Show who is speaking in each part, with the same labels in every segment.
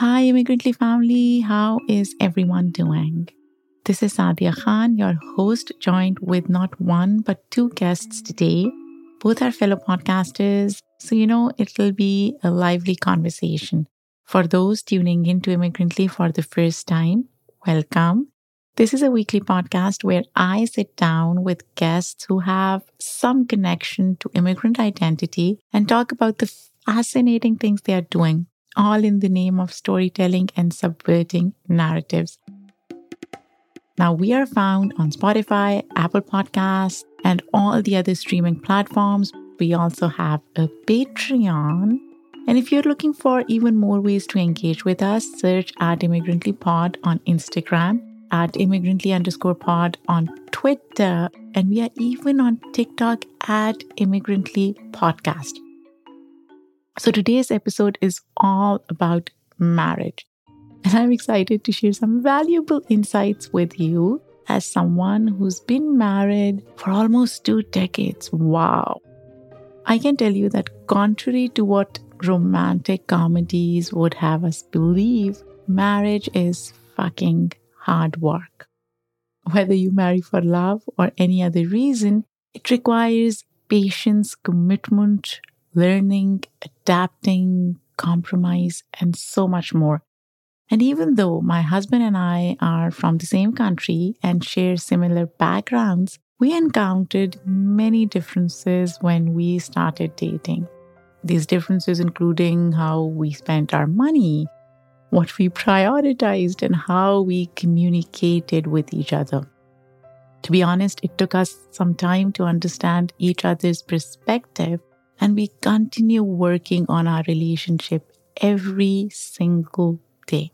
Speaker 1: Hi, Immigrantly family. How is everyone doing? This is Saadia Khan, your host, joined with not one but two guests today. Both are fellow podcasters, so you know it'll be a lively conversation. For those tuning into Immigrantly for the first time, welcome. This is a weekly podcast where I sit down with guests who have some connection to immigrant identity and talk about the fascinating things they are doing all in the name of storytelling and subverting narratives. Now, we are found on Spotify, Apple Podcasts, and all the other streaming platforms. We also have a Patreon. And if you're looking for even more ways to engage with us, search at Immigrantly Pod on Instagram, at Immigrantly underscore pod on Twitter, and we are even on TikTok at Immigrantly Podcast. So today's episode is all about marriage. And I'm excited to share some valuable insights with you as someone who's been married for almost two decades. Wow. I can tell you that, contrary to what romantic comedies would have us believe, marriage is fucking hard work. Whether you marry for love or any other reason, it requires patience, commitment, learning, adapting, compromise, and so much more. And even though my husband and I are from the same country and share similar backgrounds, we encountered many differences when we started dating. These differences including how we spent our money, what we prioritized, and how we communicated with each other. To be honest, it took us some time to understand each other's perspective and we continue working on our relationship every single day.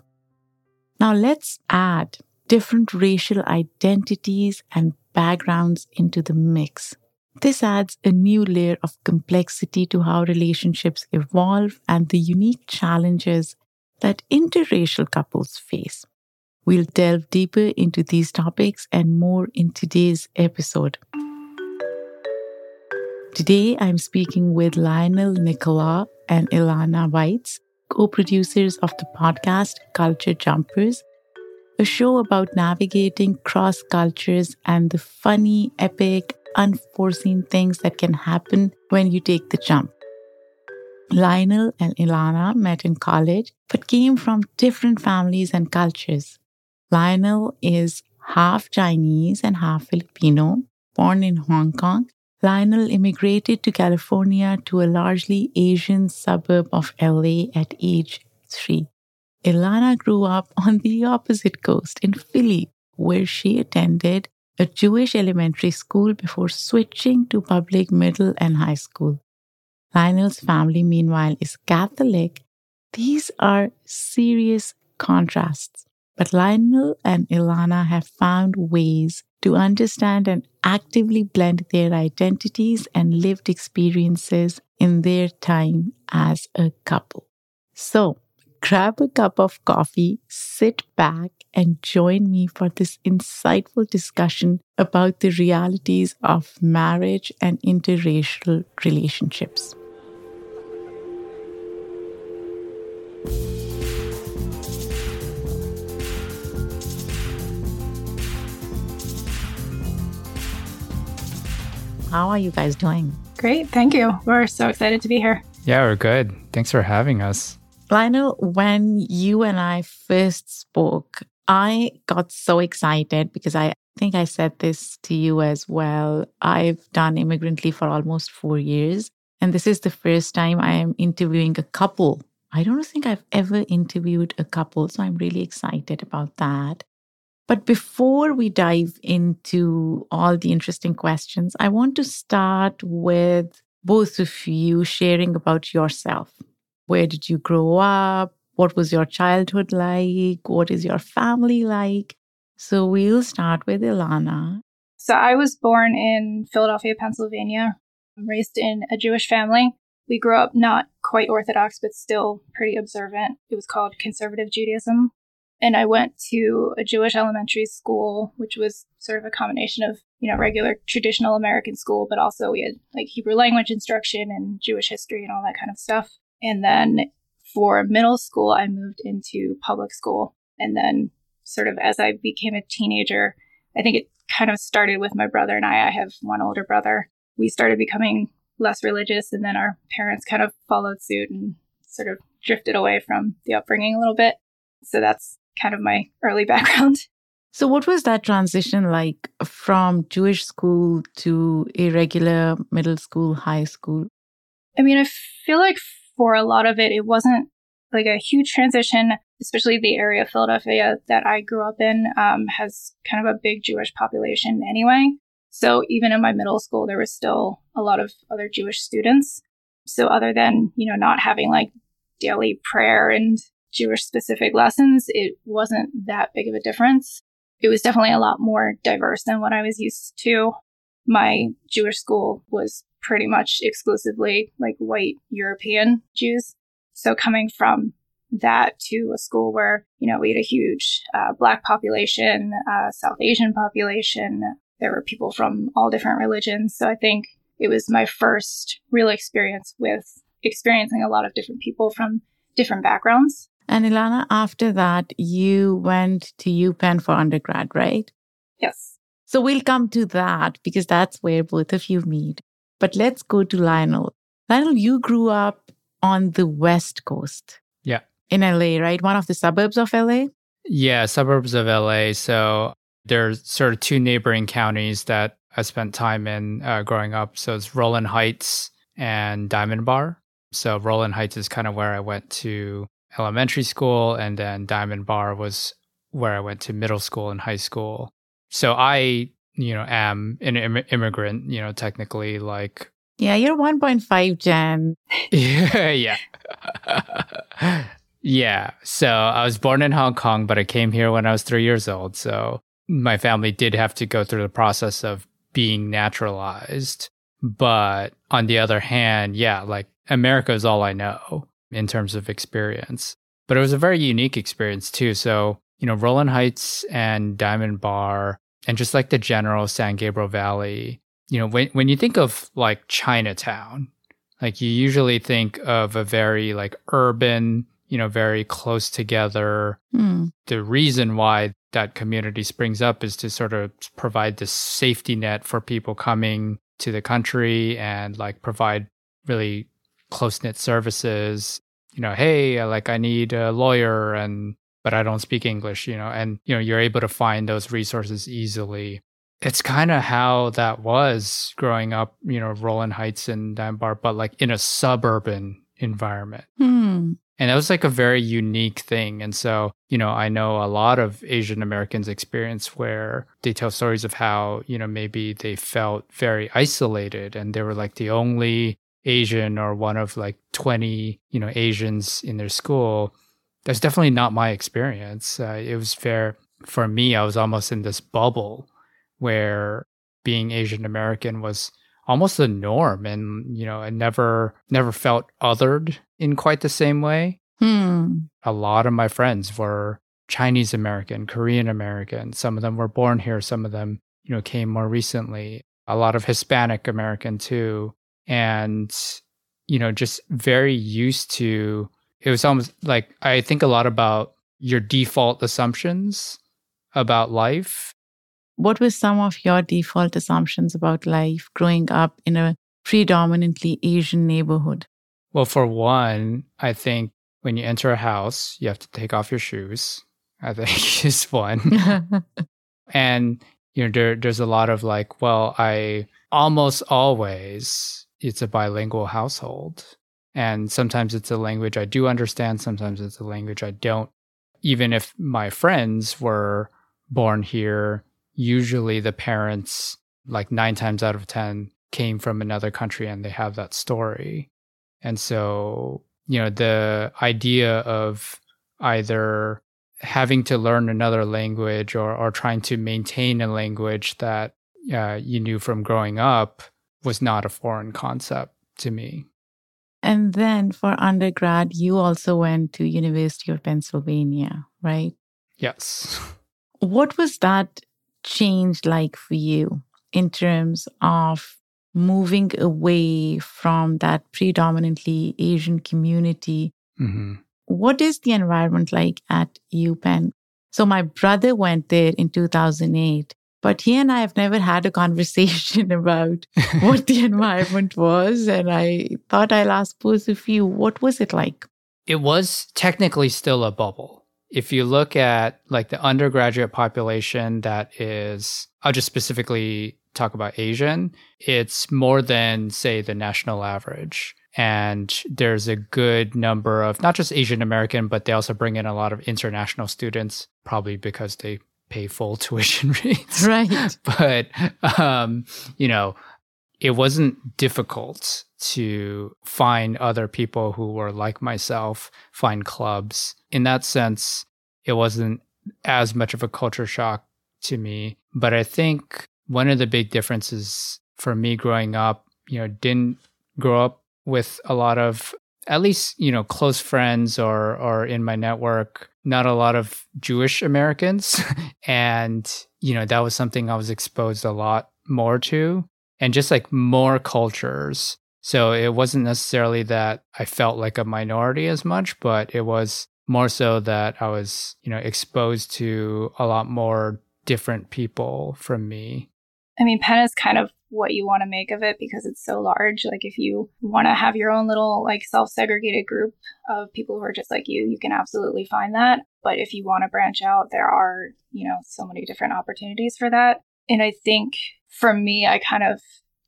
Speaker 1: Now let's add different racial identities and backgrounds into the mix. This adds a new layer of complexity to how relationships evolve and the unique challenges that interracial couples face. We'll delve deeper into these topics and more in today's episode. Today, I'm speaking with Lionel Nicolau and Ilana Weitz, co producers of the podcast Culture Jumpers, a show about navigating cross cultures and the funny, epic, unforeseen things that can happen when you take the jump. Lionel and Ilana met in college but came from different families and cultures. Lionel is half Chinese and half Filipino, born in Hong Kong Lionel immigrated to California to a largely Asian suburb of LA at age three. Ilana grew up on the opposite coast in Philly, where she attended a Jewish elementary school before switching to public middle and high school. Lionel's family, meanwhile, is Catholic. These are serious contrasts, but Lionel and Ilana have found ways to understand and actively blend their identities and lived experiences in their time as a couple. So, grab a cup of coffee, sit back, and join me for this insightful discussion about the realities of marriage and interracial relationships. How are you guys doing?
Speaker 2: Great. Thank you. We're so excited to be here.
Speaker 3: Yeah, we're good. Thanks for having us.
Speaker 1: Lionel, when you and I first spoke, I got so excited because I think I said this to you as well. I've done Immigrantly for almost four years, and this is the first time I am interviewing a couple. I don't think I've ever interviewed a couple, so I'm really excited about that. But before we dive into all the interesting questions, I want to start with both of you sharing about yourself. Where did you grow up? What was your childhood like? What is your family like? So we'll start with Ilana.
Speaker 2: So I was born in Philadelphia, Pennsylvania, I'm raised in a Jewish family. We grew up not quite Orthodox, but still pretty observant. It was called conservative Judaism. And I went to a Jewish elementary school, which was sort of a combination of, you know, regular traditional American school, but also we had like Hebrew language instruction and Jewish history and all that kind of stuff. And then for middle school, I moved into public school. And then, sort of as I became a teenager, I think it kind of started with my brother and I. I have one older brother. We started becoming less religious, and then our parents kind of followed suit and sort of drifted away from the upbringing a little bit. So that's kind of my early background.
Speaker 1: So, what was that transition like from Jewish school to a regular middle school, high school?
Speaker 2: I mean, I feel like for a lot of it, it wasn't like a huge transition, especially the area of Philadelphia that I grew up in um, has kind of a big Jewish population anyway. So, even in my middle school, there was still a lot of other Jewish students. So, other than, you know, not having like daily prayer and Jewish specific lessons, it wasn't that big of a difference it was definitely a lot more diverse than what I was used to. My Jewish school was pretty much exclusively like white European Jews. So coming from that to a school where, you know, we had a huge uh, black population, uh, South Asian population. There were people from all different religions. So I think it was my first real experience with experiencing a lot of different people from different backgrounds.
Speaker 1: And Ilana, after that, you went to UPenn for undergrad, right?
Speaker 2: Yes.
Speaker 1: So we'll come to that because that's where both of you meet. But let's go to Lionel. Lionel, you grew up on the West Coast.
Speaker 3: Yeah.
Speaker 1: In LA, right? One of the suburbs of LA?
Speaker 3: Yeah, suburbs of LA. So there's sort of two neighboring counties that I spent time in uh, growing up. So it's Rowland Heights and Diamond Bar. So Rowland Heights is kind of where I went to elementary school, and then Diamond Bar was where I went to middle school and high school. So I, you know, am an Im- immigrant, you know, technically like.
Speaker 1: Yeah, you're 1.5 gen.
Speaker 3: yeah, yeah. yeah. So I was born in Hong Kong, but I came here when I was three years old. So my family did have to go through the process of being naturalized. But on the other hand, yeah, like America is all I know in terms of experience. But it was a very unique experience too. So, you know, Rowland Heights and Diamond Bar and just like the general San Gabriel Valley, you know, when when you think of like Chinatown, like you usually think of a very like urban, you know, very close together. Mm. The reason why that community springs up is to sort of provide this safety net for people coming to the country and like provide really close knit services. You know, hey, like I need a lawyer and but I don't speak English, you know, and you know, you're able to find those resources easily. It's kind of how that was growing up, you know, Rowland Heights and Diamond but like in a suburban environment. Hmm. And that was like a very unique thing. And so, you know, I know a lot of Asian Americans experience where they tell stories of how, you know, maybe they felt very isolated and they were like the only Asian or one of like 20, you know, Asians in their school. That's definitely not my experience. Uh, it was fair for me. I was almost in this bubble where being Asian American was almost the norm, and you know, I never never felt othered in quite the same way. Hmm. A lot of my friends were Chinese American, Korean American. Some of them were born here. Some of them, you know, came more recently. A lot of Hispanic American too and you know just very used to it was almost like i think a lot about your default assumptions about life.
Speaker 1: What were some of your default assumptions about life growing up in a predominantly asian neighborhood?
Speaker 3: Well for one i think when you enter a house you have to take off your shoes. I think is one. And you know there, there's a lot of like well i almost always it's a bilingual household. And sometimes it's a language I do understand, sometimes it's a language I don't. Even if my friends were born here, usually the parents, like nine times out of 10, came from another country and they have that story. And so, you know, the idea of either having to learn another language or, or trying to maintain a language that uh, you knew from growing up was not a foreign concept to me.
Speaker 1: And then for undergrad, you also went to University of Pennsylvania, right?
Speaker 3: Yes.
Speaker 1: What was that change like for you in terms of moving away from that predominantly Asian community mm-hmm. what is the environment like at UPenn? So my brother went there in 2008, but he and I have never had a conversation about what the environment was. And I thought I'll ask both of you, what was it like?
Speaker 3: It was technically still a bubble. If you look at like the undergraduate population that is, I'll just specifically talk about Asian, it's more than, say, the national average. And there's a good number of not just Asian American, but they also bring in a lot of international students, probably because they pay full tuition rates.
Speaker 1: Right.
Speaker 3: but, um, you know, it wasn't difficult to find other people who were like myself, find clubs. In that sense, it wasn't as much of a culture shock to me. But I think one of the big differences for me growing up, you know, didn't grow up with a lot of at least, you know, close friends or or in my network, not a lot of Jewish Americans. and, you know, that was something I was exposed a lot more to. And just like more cultures. So it wasn't necessarily that I felt like a minority as much, but it was more so that I was, you know, exposed to a lot more different people from me.
Speaker 2: I mean, Penn is kind of what you want to make of it because it's so large. Like, if you want to have your own little, like, self segregated group of people who are just like you, you can absolutely find that. But if you want to branch out, there are, you know, so many different opportunities for that. And I think for me, I kind of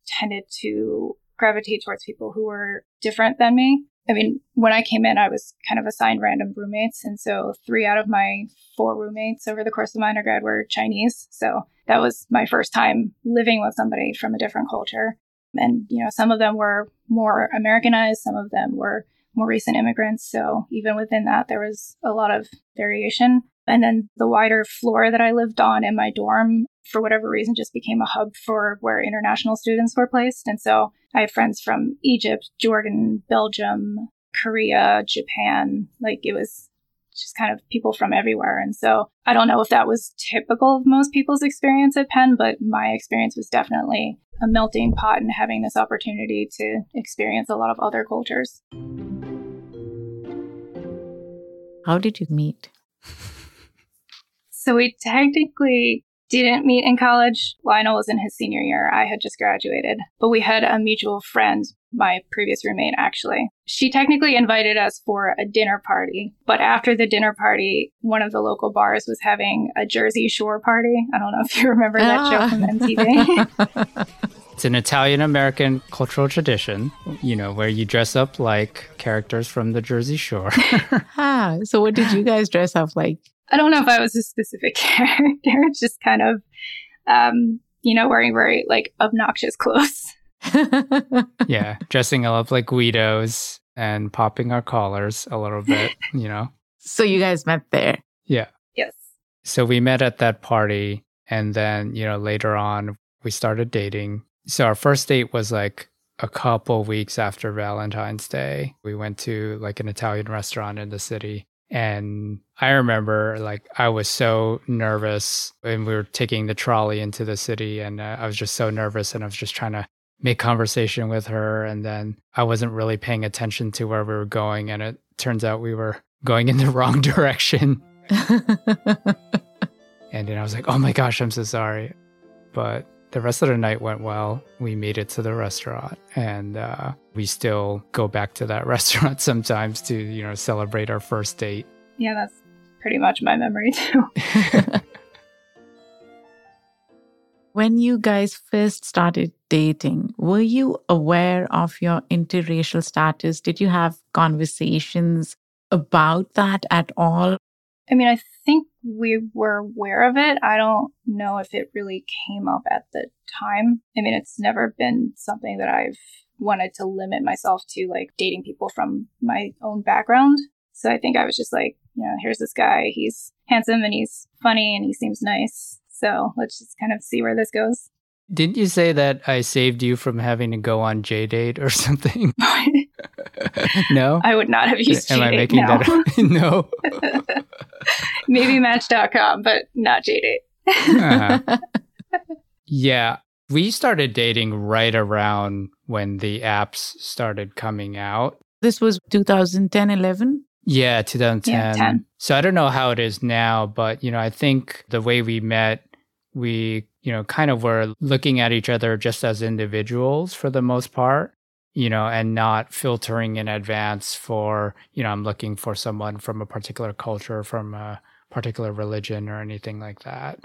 Speaker 2: tended to gravitate towards people who were different than me. I mean, when I came in, I was kind of assigned random roommates. And so three out of my four roommates over the course of my undergrad were Chinese. So that was my first time living with somebody from a different culture. And, you know, some of them were more Americanized, some of them were more recent immigrants. So even within that, there was a lot of variation. And then the wider floor that I lived on in my dorm, for whatever reason, just became a hub for where international students were placed. And so I have friends from Egypt, Jordan, Belgium, Korea, Japan. Like it was just kind of people from everywhere. And so I don't know if that was typical of most people's experience at Penn, but my experience was definitely a melting pot and having this opportunity to experience a lot of other cultures.
Speaker 1: How did you meet?
Speaker 2: So we technically didn't meet in college. Lionel was in his senior year. I had just graduated, but we had a mutual friend, my previous roommate, actually. She technically invited us for a dinner party, but after the dinner party, one of the local bars was having a Jersey Shore party. I don't know if you remember that ah. show from MTV.
Speaker 3: It's an Italian American cultural tradition, you know, where you dress up like characters from the Jersey Shore.
Speaker 1: ah, so what did you guys dress up like?
Speaker 2: I don't know if I was a specific character. It's just kind of, um, you know, wearing very like obnoxious clothes.
Speaker 3: yeah, dressing up like Guidos and popping our collars a little bit, you know.
Speaker 1: So you guys met there?
Speaker 3: Yeah.
Speaker 2: Yes.
Speaker 3: So we met at that party. And then, you know, later on, we started dating. So our first date was like a couple weeks after Valentine's Day. We went to like an Italian restaurant in the city and I remember like I was so nervous and we were taking the trolley into the city and uh, I was just so nervous and I was just trying to make conversation with her and then I wasn't really paying attention to where we were going and it turns out we were going in the wrong direction. and then I was like, "Oh my gosh, I'm so sorry." But the rest of the night went well. We made it to the restaurant and uh, we still go back to that restaurant sometimes to, you know, celebrate our first date.
Speaker 2: Yeah, that's pretty much my memory too.
Speaker 1: when you guys first started dating, were you aware of your interracial status? Did you have conversations about that at all?
Speaker 2: I mean, I think we were aware of it. I don't know if it really came up at the time. I mean, it's never been something that I've wanted to limit myself to, like dating people from my own background. So I think I was just like, you know, here's this guy. He's handsome and he's funny and he seems nice. So let's just kind of see where this goes.
Speaker 3: Didn't you say that I saved you from having to go on J date or something? no,
Speaker 2: I would not have used.
Speaker 3: Am
Speaker 2: J-date, Am
Speaker 3: I making
Speaker 2: no.
Speaker 3: that? no.
Speaker 2: Maybe Match.com, but not J uh-huh.
Speaker 3: Yeah, we started dating right around when the apps started coming out.
Speaker 1: This was 2010 11.
Speaker 3: Yeah, 2010.
Speaker 2: Yeah, 10.
Speaker 3: So I don't know how it is now, but you know, I think the way we met, we, you know, kind of were looking at each other just as individuals for the most part, you know, and not filtering in advance for, you know, I'm looking for someone from a particular culture, from a particular religion or anything like that.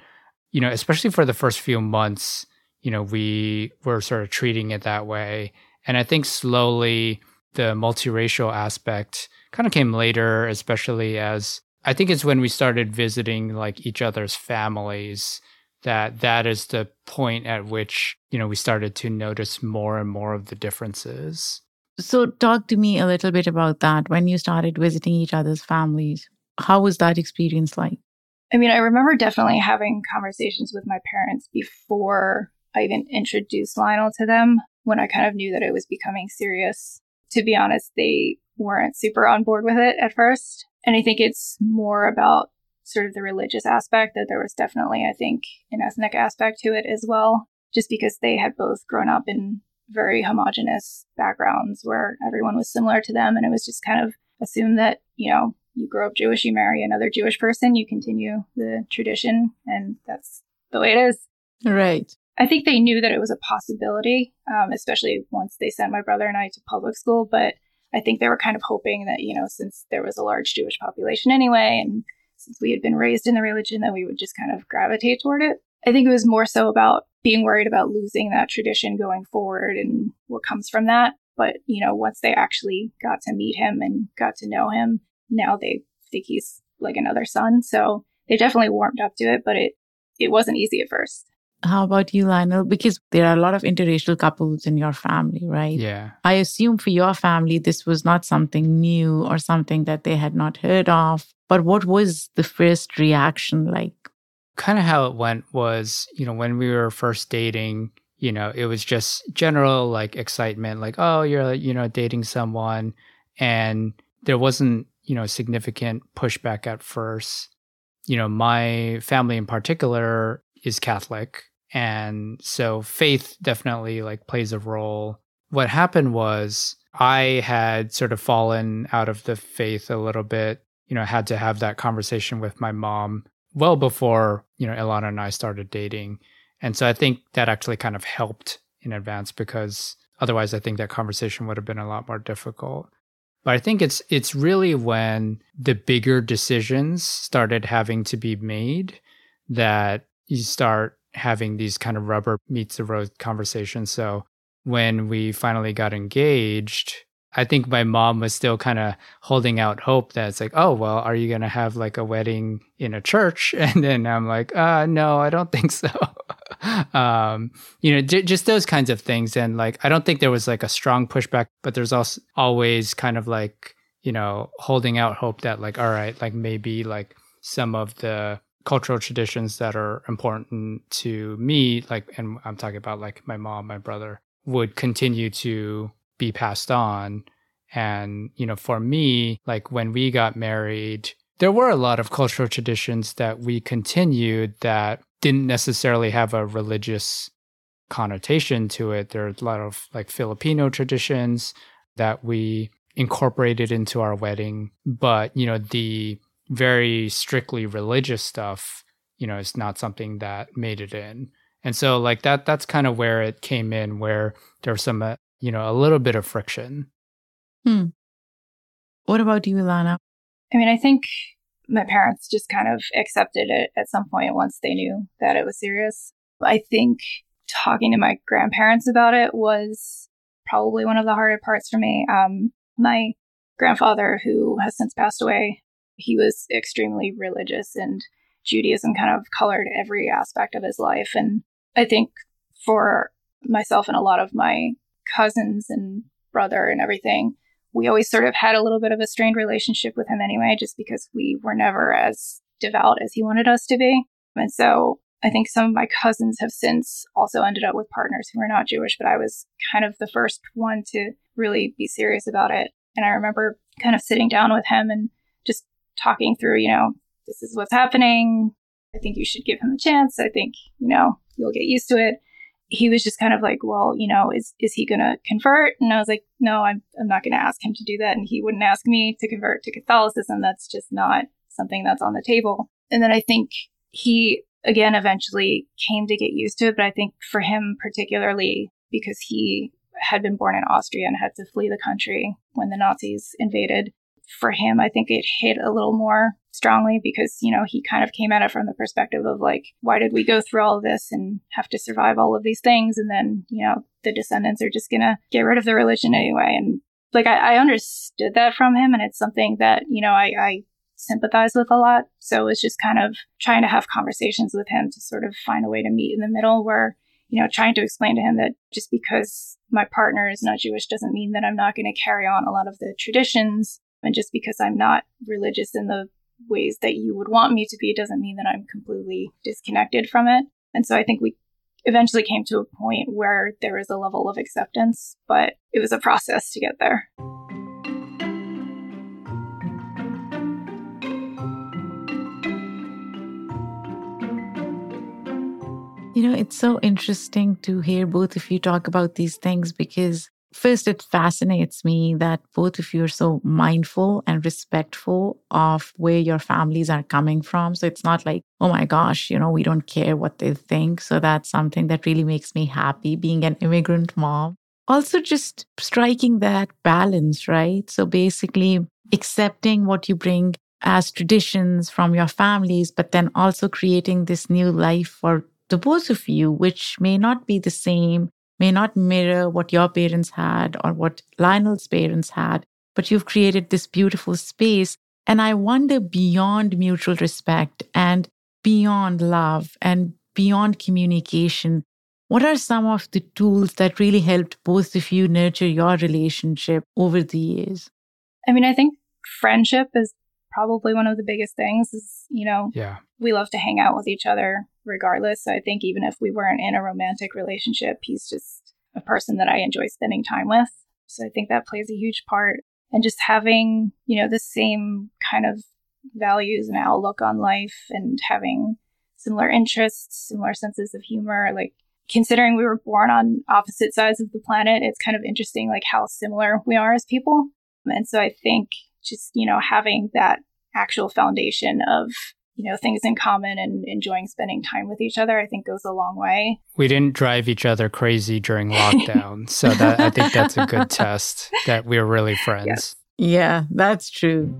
Speaker 3: You know, especially for the first few months, you know, we were sort of treating it that way. And I think slowly the multiracial aspect kind of came later, especially as I think it's when we started visiting like each other's families that that is the point at which, you know, we started to notice more and more of the differences.
Speaker 1: So, talk to me a little bit about that when you started visiting each other's families. How was that experience like?
Speaker 2: I mean, I remember definitely having conversations with my parents before I even introduced Lionel to them when I kind of knew that it was becoming serious. To be honest, they weren't super on board with it at first. And I think it's more about sort of the religious aspect that there was definitely, I think, an ethnic aspect to it as well, just because they had both grown up in very homogenous backgrounds where everyone was similar to them. And it was just kind of assumed that, you know, you grow up Jewish, you marry another Jewish person, you continue the tradition, and that's the way it is.
Speaker 1: Right.
Speaker 2: I think they knew that it was a possibility, um, especially once they sent my brother and I to public school. But I think they were kind of hoping that, you know, since there was a large Jewish population anyway, and since we had been raised in the religion, that we would just kind of gravitate toward it. I think it was more so about being worried about losing that tradition going forward and what comes from that. But, you know, once they actually got to meet him and got to know him, now they think he's like another son. So they definitely warmed up to it, but it, it wasn't easy at first.
Speaker 1: How about you, Lionel? Because there are a lot of interracial couples in your family, right?
Speaker 3: Yeah.
Speaker 1: I assume for your family, this was not something new or something that they had not heard of. But what was the first reaction like?
Speaker 3: Kind of how it went was, you know, when we were first dating, you know, it was just general like excitement, like, oh, you're, you know, dating someone. And there wasn't, you know, significant pushback at first. You know, my family in particular is Catholic. And so faith definitely like plays a role. What happened was I had sort of fallen out of the faith a little bit, you know, had to have that conversation with my mom well before, you know, Ilana and I started dating. And so I think that actually kind of helped in advance because otherwise I think that conversation would have been a lot more difficult. But I think it's it's really when the bigger decisions started having to be made that you start having these kind of rubber meets the road conversations. So when we finally got engaged, I think my mom was still kind of holding out hope that it's like, oh, well, are you going to have like a wedding in a church? And then I'm like, uh, no, I don't think so. um, you know, j- just those kinds of things. And like, I don't think there was like a strong pushback, but there's also always kind of like, you know, holding out hope that like, all right, like maybe like some of the cultural traditions that are important to me, like, and I'm talking about like my mom, my brother, would continue to be passed on. And, you know, for me, like when we got married, there were a lot of cultural traditions that we continued that didn't necessarily have a religious connotation to it. There are a lot of like Filipino traditions that we incorporated into our wedding. But, you know, the very strictly religious stuff, you know, is not something that made it in. And so like that that's kind of where it came in where there's some uh, you know, a little bit of friction.
Speaker 1: Hmm. What about you, Ilana?
Speaker 2: I mean, I think my parents just kind of accepted it at some point once they knew that it was serious. I think talking to my grandparents about it was probably one of the harder parts for me. Um, my grandfather, who has since passed away, he was extremely religious and Judaism kind of colored every aspect of his life. And I think for myself and a lot of my cousins and brother and everything, we always sort of had a little bit of a strained relationship with him anyway, just because we were never as devout as he wanted us to be. And so I think some of my cousins have since also ended up with partners who are not Jewish, but I was kind of the first one to really be serious about it. And I remember kind of sitting down with him and talking through, you know, this is what's happening. I think you should give him a chance. I think, you know, you'll get used to it. he was just kind of like, well, you know, is, is he going to convert? And I was like, no, I'm, I'm not going to ask him to do that. And he wouldn't ask me to convert to Catholicism. That's just not something that's on the table. And then I think he, again, eventually came to get used to it. But I think for him, particularly because he had been born in Austria and had to flee the country when the Nazis invaded, for him, I think it hit a little more strongly because, you know, he kind of came at it from the perspective of like, why did we go through all of this and have to survive all of these things? And then, you know, the descendants are just going to get rid of the religion anyway. And like, I, I, understood that from him. And it's something that, you know, I, I sympathize with a lot. So it's just kind of trying to have conversations with him to sort of find a way to meet in the middle where, you know, trying to explain to him that just because my partner is not Jewish doesn't mean that I'm not going to carry on a lot of the traditions and just because I'm not religious in the ways that you would want me to be doesn't mean that I'm completely disconnected from it. And so I think we eventually came to a point where there was a level of acceptance, but it was a process to get there.
Speaker 1: You know, it's so interesting to hear both of you talk about these things because First, it fascinates me that both of you are so mindful and respectful of where your families are coming from. So it's not like, oh my gosh, you know, we don't care what they think. So that's something that really makes me happy being an immigrant mom. Also, just striking that balance, right? So basically, accepting what you bring as traditions from your families, but then also creating this new life for the both of you, which may not be the same may not mirror what your parents had or what Lionel's parents had, but you've created this beautiful space. And I wonder beyond mutual respect and beyond love and beyond communication, what are some of the tools that really helped both of you nurture your relationship over the years?
Speaker 2: I mean, I think friendship is probably one of the biggest things is, you know,
Speaker 3: yeah.
Speaker 2: we love to hang out with each other regardless. So I think even if we weren't in a romantic relationship, he's just a person that I enjoy spending time with. So I think that plays a huge part. And just having, you know, the same kind of values and outlook on life and having similar interests, similar senses of humor, like considering we were born on opposite sides of the planet, it's kind of interesting like how similar we are as people. And so I think just, you know, having that actual foundation of you know things in common and enjoying spending time with each other i think goes a long way.
Speaker 3: We didn't drive each other crazy during lockdown so that i think that's a good test that we're really friends. Yes.
Speaker 1: yeah that's true.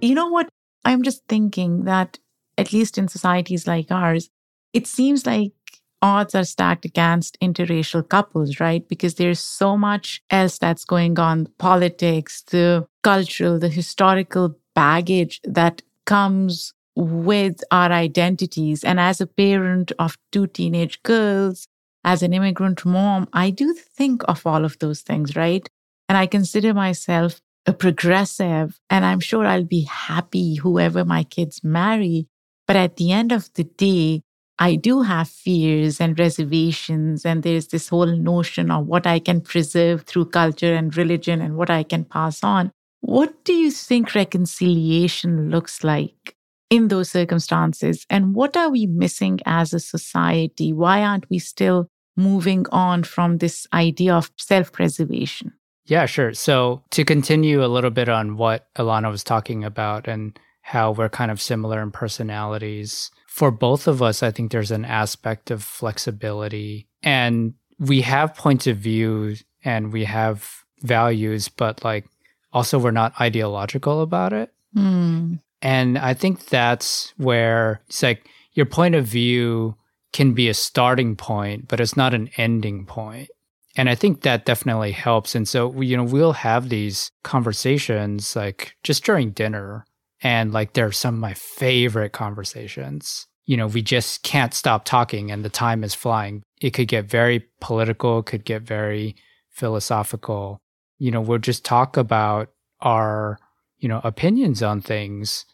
Speaker 1: You know what? I'm just thinking that at least in societies like ours it seems like odds are stacked against interracial couples, right? Because there's so much else that's going on politics, the cultural, the historical baggage that comes with our identities. And as a parent of two teenage girls, as an immigrant mom, I do think of all of those things, right? And I consider myself a progressive, and I'm sure I'll be happy whoever my kids marry. But at the end of the day, I do have fears and reservations, and there's this whole notion of what I can preserve through culture and religion and what I can pass on. What do you think reconciliation looks like in those circumstances? And what are we missing as a society? Why aren't we still moving on from this idea of self preservation?
Speaker 3: Yeah, sure. So, to continue a little bit on what Ilana was talking about and how we're kind of similar in personalities, for both of us, I think there's an aspect of flexibility and we have points of view and we have values, but like also we're not ideological about it.
Speaker 1: Mm.
Speaker 3: And I think that's where it's like your point of view can be a starting point, but it's not an ending point. And I think that definitely helps. And so, you know, we'll have these conversations like just during dinner and like they're some of my favorite conversations. You know, we just can't stop talking and the time is flying. It could get very political, could get very philosophical. You know, we'll just talk about our, you know, opinions on things.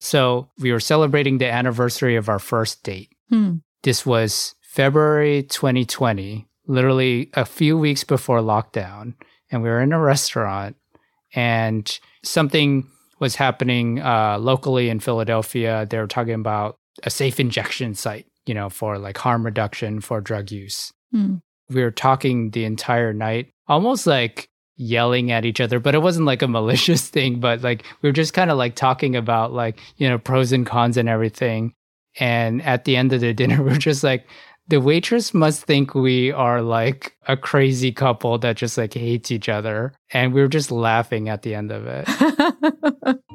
Speaker 3: So we were celebrating the anniversary of our first date.
Speaker 1: Hmm.
Speaker 3: This was February 2020, literally a few weeks before lockdown. And we were in a restaurant and something was happening uh, locally in Philadelphia. They were talking about a safe injection site, you know, for like harm reduction for drug use.
Speaker 1: Hmm.
Speaker 3: We were talking the entire night, almost like yelling at each other, but it wasn't like a malicious thing, but like we were just kind of like talking about like, you know, pros and cons and everything. And at the end of the dinner, we are just like, the waitress must think we are like a crazy couple that just like hates each other. And we were just laughing at the end of it.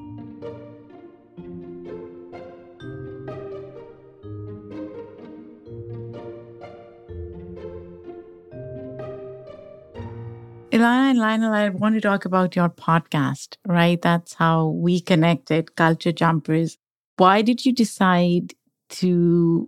Speaker 1: Ilana and Lionel, I want to talk about your podcast, right? That's how we connected, Culture Jumpers. Why did you decide to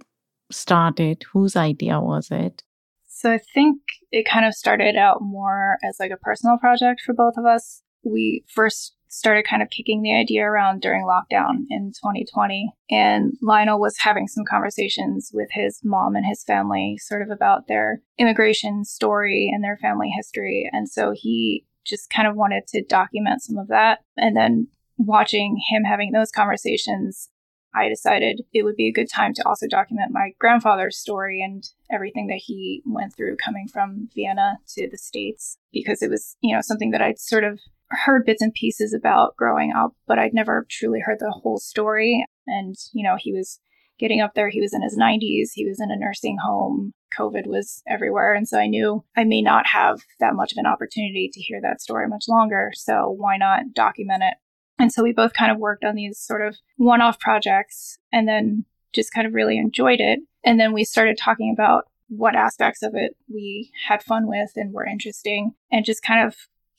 Speaker 1: start it? Whose idea was it?
Speaker 2: So I think it kind of started out more as like a personal project for both of us. We first started kind of kicking the idea around during lockdown in 2020. And Lionel was having some conversations with his mom and his family, sort of about their immigration story and their family history. And so he just kind of wanted to document some of that. And then watching him having those conversations, I decided it would be a good time to also document my grandfather's story and everything that he went through coming from Vienna to the States because it was, you know, something that I'd sort of heard bits and pieces about growing up, but I'd never truly heard the whole story. And, you know, he was getting up there. He was in his 90s. He was in a nursing home. COVID was everywhere. And so I knew I may not have that much of an opportunity to hear that story much longer. So why not document it? And so we both kind of worked on these sort of one off projects and then just kind of really enjoyed it. And then we started talking about what aspects of it we had fun with and were interesting and just kind of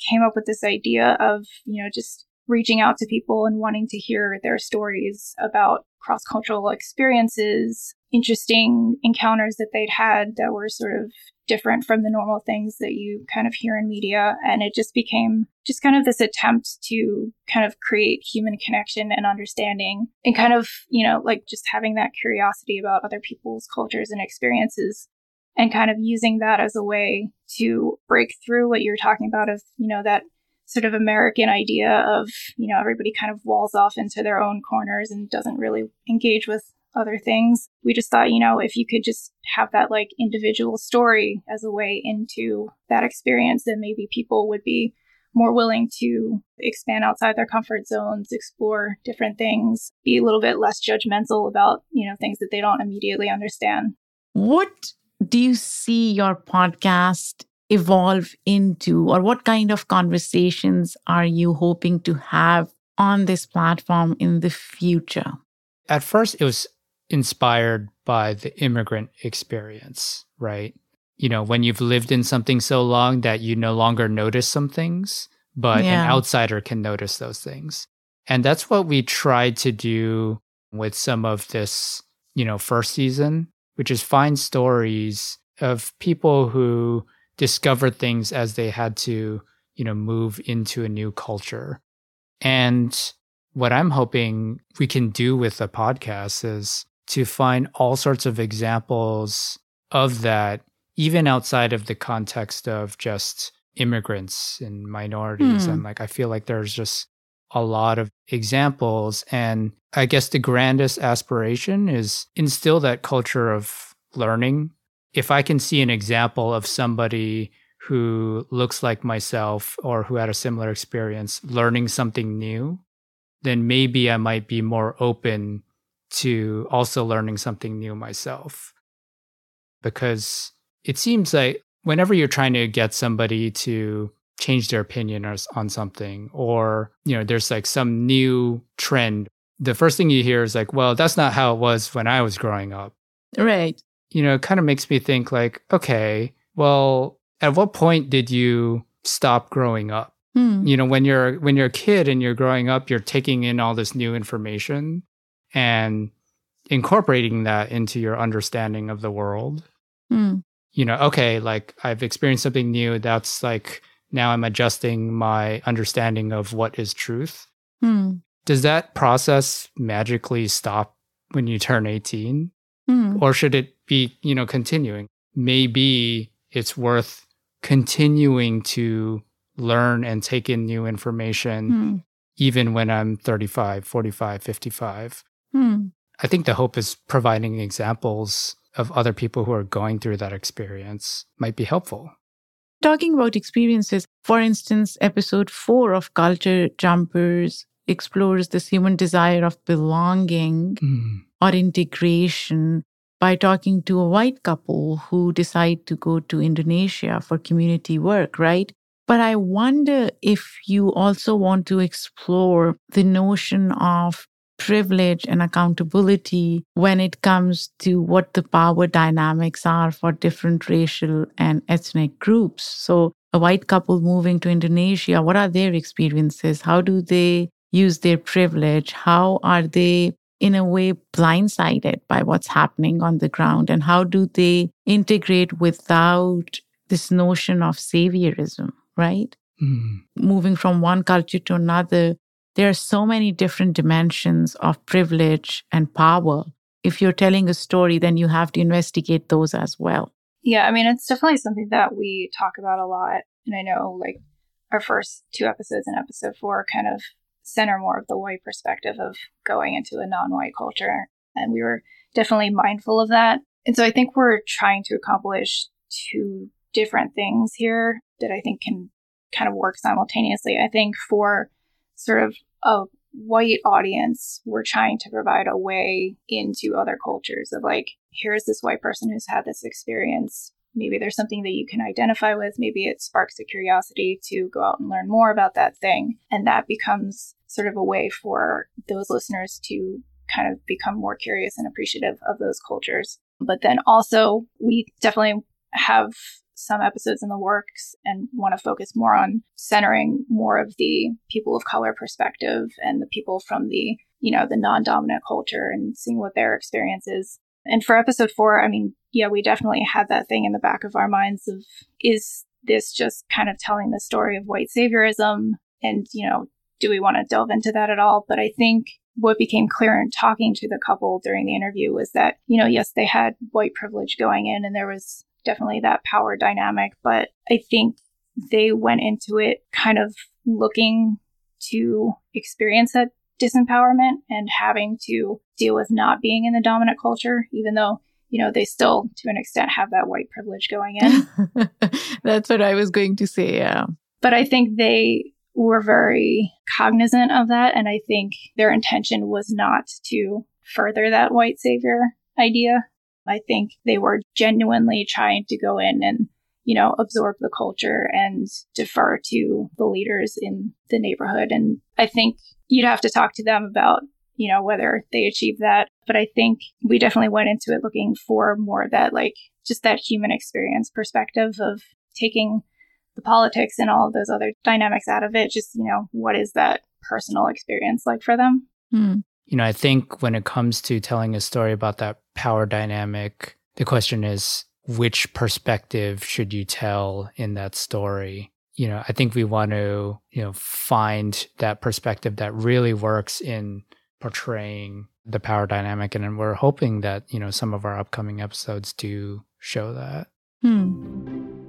Speaker 2: came up with this idea of, you know, just reaching out to people and wanting to hear their stories about cross cultural experiences, interesting encounters that they'd had that were sort of different from the normal things that you kind of hear in media. And it just became just kind of this attempt to kind of create human connection and understanding and kind of, you know, like just having that curiosity about other people's cultures and experiences and kind of using that as a way to break through what you're talking about of, you know, that sort of American idea of, you know, everybody kind of walls off into their own corners and doesn't really engage with other things. We just thought, you know, if you could just have that like individual story as a way into that experience, then maybe people would be more willing to expand outside their comfort zones, explore different things, be a little bit less judgmental about, you know, things that they don't immediately understand.
Speaker 1: What do you see your podcast evolve into, or what kind of conversations are you hoping to have on this platform in the future?
Speaker 3: At first, it was inspired by the immigrant experience, right? You know, when you've lived in something so long that you no longer notice some things, but yeah. an outsider can notice those things. And that's what we tried to do with some of this, you know, first season which is find stories of people who discovered things as they had to, you know, move into a new culture. And what I'm hoping we can do with the podcast is to find all sorts of examples of that, even outside of the context of just immigrants and minorities. Hmm. And like, I feel like there's just a lot of examples. And I guess the grandest aspiration is instill that culture of learning. If I can see an example of somebody who looks like myself or who had a similar experience learning something new, then maybe I might be more open to also learning something new myself. Because it seems like whenever you're trying to get somebody to change their opinion on something or you know there's like some new trend the first thing you hear is like well that's not how it was when i was growing up
Speaker 1: right
Speaker 3: you know it kind of makes me think like okay well at what point did you stop growing up
Speaker 1: hmm.
Speaker 3: you know when you're when you're a kid and you're growing up you're taking in all this new information and incorporating that into your understanding of the world
Speaker 1: hmm.
Speaker 3: you know okay like i've experienced something new that's like now I'm adjusting my understanding of what is truth.
Speaker 1: Hmm.
Speaker 3: Does that process magically stop when you turn 18?
Speaker 1: Hmm.
Speaker 3: Or should it be, you know, continuing? Maybe it's worth continuing to learn and take in new information,
Speaker 1: hmm.
Speaker 3: even when I'm 35, 45, 55.
Speaker 1: Hmm.
Speaker 3: I think the hope is providing examples of other people who are going through that experience might be helpful.
Speaker 1: Talking about experiences, for instance, episode four of Culture Jumpers explores this human desire of belonging
Speaker 3: Mm.
Speaker 1: or integration by talking to a white couple who decide to go to Indonesia for community work, right? But I wonder if you also want to explore the notion of privilege and accountability when it comes to what the power dynamics are for different racial and ethnic groups. So, a white couple moving to Indonesia, what are their experiences? How do they use their privilege? How are they, in a way, blindsided by what's happening on the ground? And how do they integrate without this notion of saviorism, right?
Speaker 3: Mm.
Speaker 1: moving from one culture to another, there are so many different dimensions of privilege and power. If you're telling a story, then you have to investigate those as well.
Speaker 2: Yeah, I mean, it's definitely something that we talk about a lot. And I know, like, our first two episodes and episode four kind of center more of the white perspective of going into a non white culture. And we were definitely mindful of that. And so I think we're trying to accomplish two different things here that I think can kind of work simultaneously. I think for sort of a white audience, we're trying to provide a way into other cultures of like, here's this white person who's had this experience. Maybe there's something that you can identify with. Maybe it sparks a curiosity to go out and learn more about that thing. And that becomes sort of a way for those listeners to kind of become more curious and appreciative of those cultures. But then also, we definitely have some episodes in the works and want to focus more on centering more of the people of color perspective and the people from the, you know, the non-dominant culture and seeing what their experience is. And for episode four, I mean, yeah, we definitely had that thing in the back of our minds of is this just kind of telling the story of white saviorism? And, you know, do we want to delve into that at all? But I think what became clear in talking to the couple during the interview was that, you know, yes, they had white privilege going in and there was definitely that power dynamic. But I think they went into it kind of looking to experience that disempowerment and having to deal with not being in the dominant culture, even though, you know, they still to an extent have that white privilege going in.
Speaker 1: That's what I was going to say. Yeah.
Speaker 2: but I think they were very cognizant of that. And I think their intention was not to further that white savior idea. I think they were genuinely trying to go in and, you know, absorb the culture and defer to the leaders in the neighborhood. And I think you'd have to talk to them about, you know, whether they achieved that. But I think we definitely went into it looking for more of that, like, just that human experience perspective of taking the politics and all of those other dynamics out of it. Just, you know, what is that personal experience like for them?
Speaker 1: Hmm.
Speaker 3: You know, I think when it comes to telling a story about that power dynamic, the question is which perspective should you tell in that story? You know, I think we want to, you know, find that perspective that really works in portraying the power dynamic. And we're hoping that, you know, some of our upcoming episodes do show that.
Speaker 1: Hmm.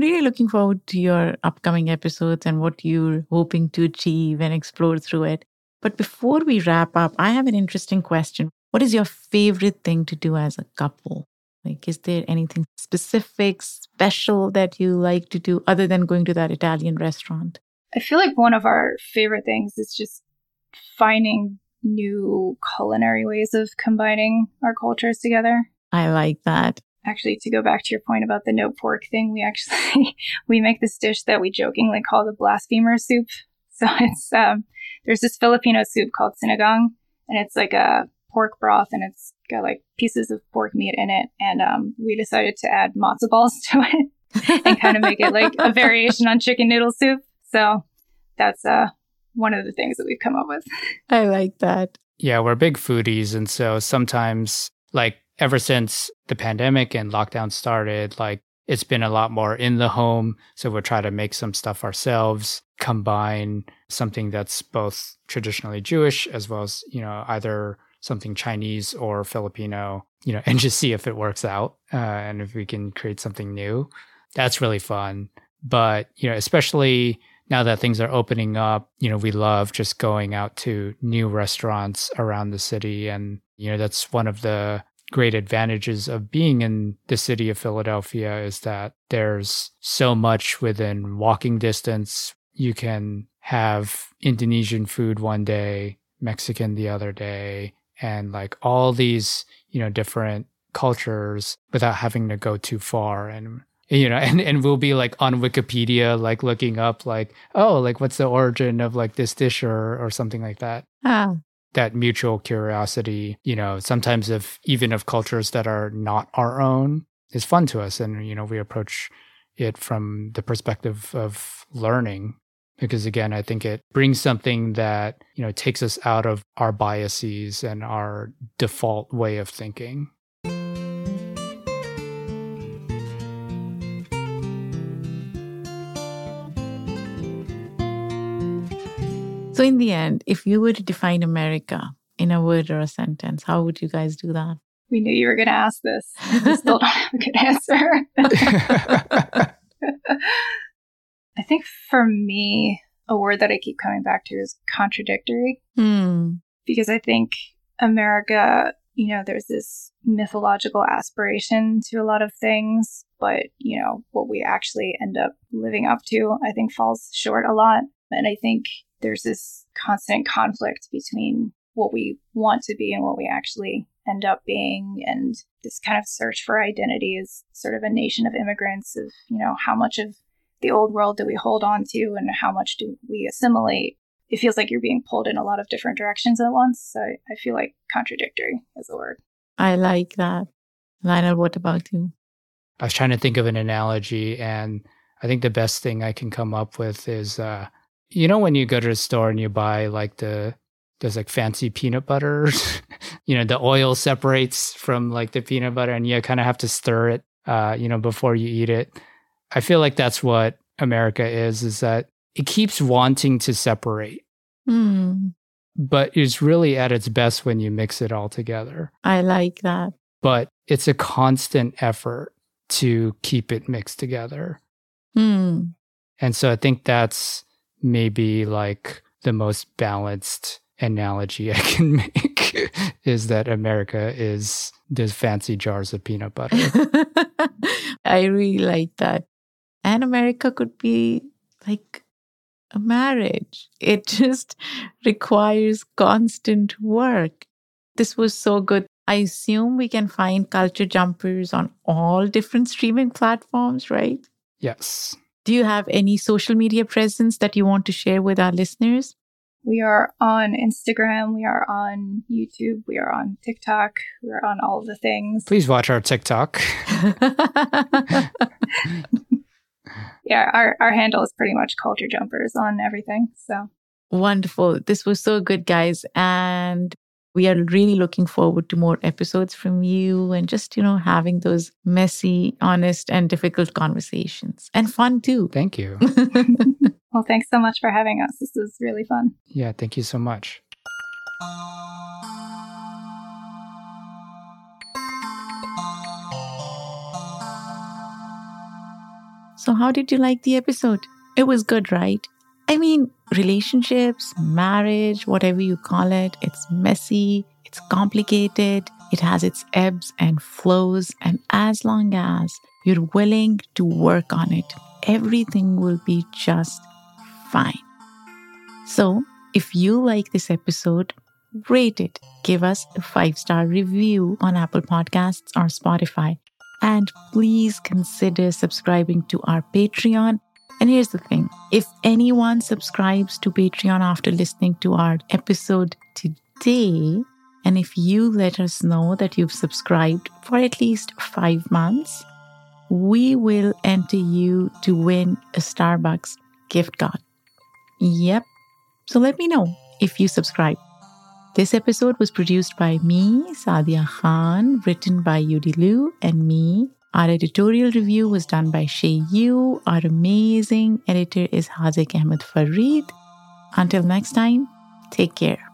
Speaker 1: Really looking forward to your upcoming episodes and what you're hoping to achieve and explore through it. But before we wrap up, I have an interesting question. What is your favorite thing to do as a couple? Like, is there anything specific, special that you like to do other than going to that Italian restaurant?
Speaker 2: I feel like one of our favorite things is just finding new culinary ways of combining our cultures together.
Speaker 1: I like that.
Speaker 2: Actually, to go back to your point about the no pork thing, we actually we make this dish that we jokingly call the blasphemer soup. So it's um, there's this Filipino soup called sinigang, and it's like a pork broth, and it's got like pieces of pork meat in it. And um, we decided to add matzo balls to it and kind of make it like a variation on chicken noodle soup. So that's uh one of the things that we've come up with.
Speaker 1: I like that.
Speaker 3: Yeah, we're big foodies. And so sometimes, like, ever since the pandemic and lockdown started, like, it's been a lot more in the home. So we'll try to make some stuff ourselves, combine something that's both traditionally Jewish as well as, you know, either something Chinese or Filipino, you know, and just see if it works out uh, and if we can create something new. That's really fun. But, you know, especially now that things are opening up, you know, we love just going out to new restaurants around the city. And, you know, that's one of the great advantages of being in the city of Philadelphia is that there's so much within walking distance. You can have Indonesian food one day, Mexican the other day, and like all these, you know, different cultures without having to go too far. And you know, and, and we'll be like on Wikipedia, like looking up like, oh, like what's the origin of like this dish or or something like that.
Speaker 1: Ah.
Speaker 3: That mutual curiosity, you know, sometimes of even of cultures that are not our own is fun to us. And, you know, we approach it from the perspective of learning. Because again, I think it brings something that, you know, takes us out of our biases and our default way of thinking.
Speaker 1: So, in the end, if you were to define America in a word or a sentence, how would you guys do that?
Speaker 2: We knew you were going to ask this. We still don't have a good answer. I think for me, a word that I keep coming back to is contradictory.
Speaker 1: Hmm.
Speaker 2: Because I think America, you know, there's this mythological aspiration to a lot of things, but, you know, what we actually end up living up to, I think falls short a lot. And I think there's this constant conflict between what we want to be and what we actually end up being. And this kind of search for identity is sort of a nation of immigrants of you know how much of the old world do we hold on to and how much do we assimilate. It feels like you're being pulled in a lot of different directions at once. So i feel like contradictory is a word.
Speaker 1: I like that. Lionel what about you?
Speaker 3: I was trying to think of an analogy and i think the best thing i can come up with is uh, you know when you go to the store and you buy like the there's like fancy peanut butter, you know, the oil separates from like the peanut butter and you kind of have to stir it uh, you know, before you eat it. I feel like that's what America is is that it keeps wanting to separate.
Speaker 1: Mm.
Speaker 3: But it's really at its best when you mix it all together.
Speaker 1: I like that.
Speaker 3: But it's a constant effort to keep it mixed together.
Speaker 1: Mm.
Speaker 3: And so I think that's maybe like the most balanced analogy I can make is that America is those fancy jars of peanut butter.
Speaker 1: I really like that. And America could be like a marriage. It just requires constant work. This was so good. I assume we can find culture jumpers on all different streaming platforms, right?
Speaker 3: Yes.
Speaker 1: Do you have any social media presence that you want to share with our listeners?
Speaker 2: We are on Instagram, we are on YouTube, we are on TikTok, we're on all the things.
Speaker 3: Please watch our TikTok.
Speaker 2: yeah, our, our handle is pretty much culture jumpers on everything. So
Speaker 1: wonderful. This was so good, guys. And we are really looking forward to more episodes from you and just, you know, having those messy, honest, and difficult conversations and fun too.
Speaker 3: Thank you.
Speaker 2: well, thanks so much for having us. This was really fun.
Speaker 3: Yeah, thank you so much.
Speaker 1: So, how did you like the episode? It was good, right? I mean, relationships, marriage, whatever you call it, it's messy, it's complicated, it has its ebbs and flows. And as long as you're willing to work on it, everything will be just fine. So, if you like this episode, rate it. Give us a five star review on Apple Podcasts or Spotify. And please consider subscribing to our Patreon and here's the thing if anyone subscribes to Patreon after listening to our episode today, and if you let us know that you've subscribed for at least five months, we will enter you to win a Starbucks gift card. Yep. So let me know if you subscribe. This episode was produced by me, Saadia Khan, written by Yudi Liu, and me, our editorial review was done by Shei Yu. Our amazing editor is Haziq Ahmed Farid. Until next time, take care.